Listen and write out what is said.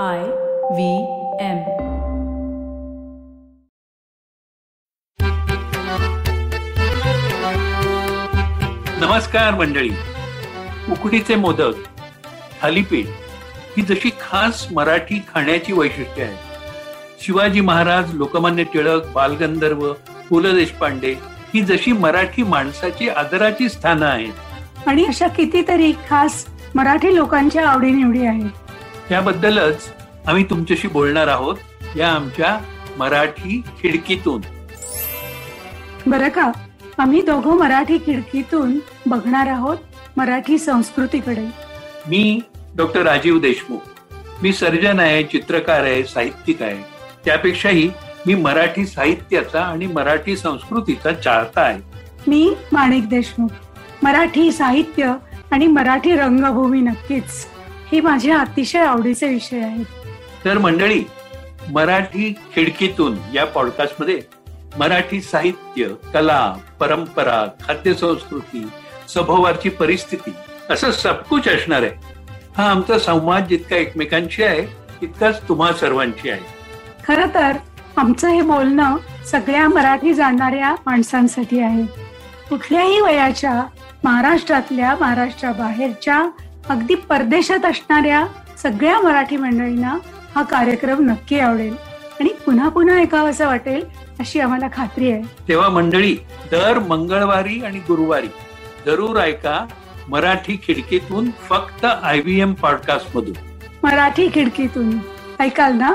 I V M. नमस्कार मंडळी. उकडीचे मोदक थालीपीठ ही जशी खास मराठी खाण्याची वैशिष्ट्ये आहेत. शिवाजी महाराज लोकमान्य टिळक बालगंधर्व पु ल देशपांडे ही जशी मराठी माणसाची आदराची स्थानं आहेत. आणि अशा कितीतरी खास मराठी लोकांच्या आवडीनिवडी आहेत. त्याबद्दलच आम्ही तुमच्याशी बोलणार आहोत या आमच्या मराठी खिडकीतून. बरं का? आम्ही दोघं मराठी खिडकीतून बघणार आहोत मराठी संस्कृतीकडे. मी डॉक्टर राजीव देशमुख. मी सर्जन आहे चित्रकार आहे साहित्यिक आहे. त्यापेक्षाही मी मराठी साहित्याचा आणि मराठी संस्कृतीचा चाहता आहे. मी माणिक देशमुख. मराठी साहित्य आणि मराठी रंगभूमी नक्कीच. हे माझ्या अतिशय आवडीचे विषय आहेत. तर मंडळी मराठी खिडकीतून या पॉडकास्टमध्ये मराठी साहित्य कला परंपरा खाद्यसंस्कृती सभोवारची परिस्थिती असं सबकुच असणार आहे. हा आमचा संवाद जितका एकमेकांशी आहे तितकाच तुम्हा सर्वांची आहे. खर तर आमचं हे बोलणं सगळ्या मराठी जाणणाऱ्या माणसांसाठी आहे. कुठल्याही वयाच्या महाराष्ट्रातल्या महाराष्ट्राबाहेरच्या अगदी परदेशात असणाऱ्या सगळ्या मराठी मंडळींना हा कार्यक्रम नक्की आवडेल. आणि पुन्हा पुन्हा ऐकावंसं वाटेल अशी आम्हाला खात्री आहे. तेव्हा मंडळी दर मंगळवारी आणि गुरुवारी जरूर ऐका मराठी खिडकीतून फक्त आय व्ही एम पॉडकास्ट मधून. मराठी खिडकीतून. ऐकाल ना?